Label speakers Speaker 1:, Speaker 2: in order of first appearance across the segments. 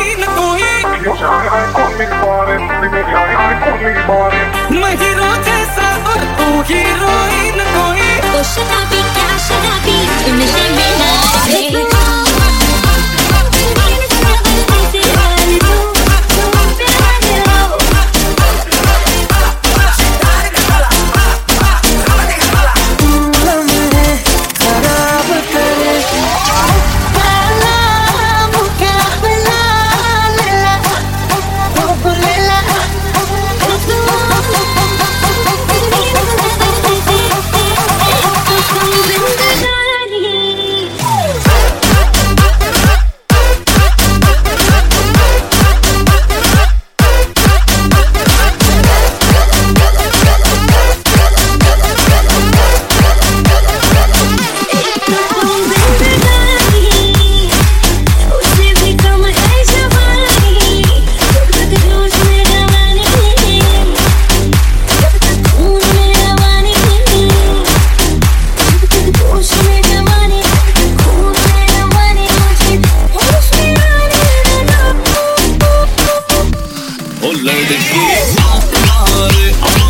Speaker 1: कोई मैं हीरो जैसा और तू हीरोइन कोई
Speaker 2: Hollar det går.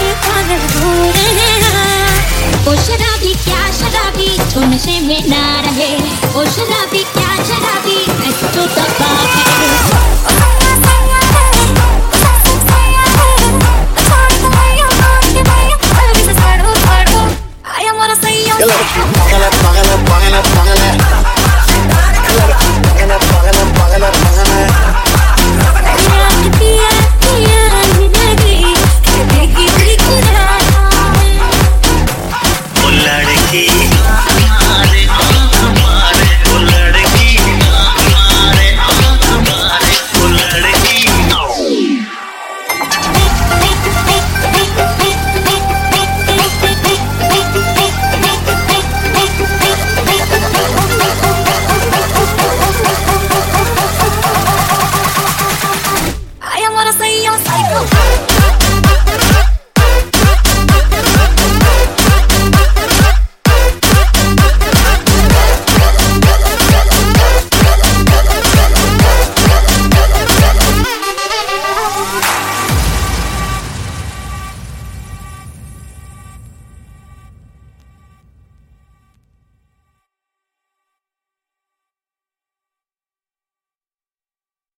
Speaker 2: नशे में ना रहे।
Speaker 3: ओ
Speaker 2: शराबी क्या शराबी? तो दबा है।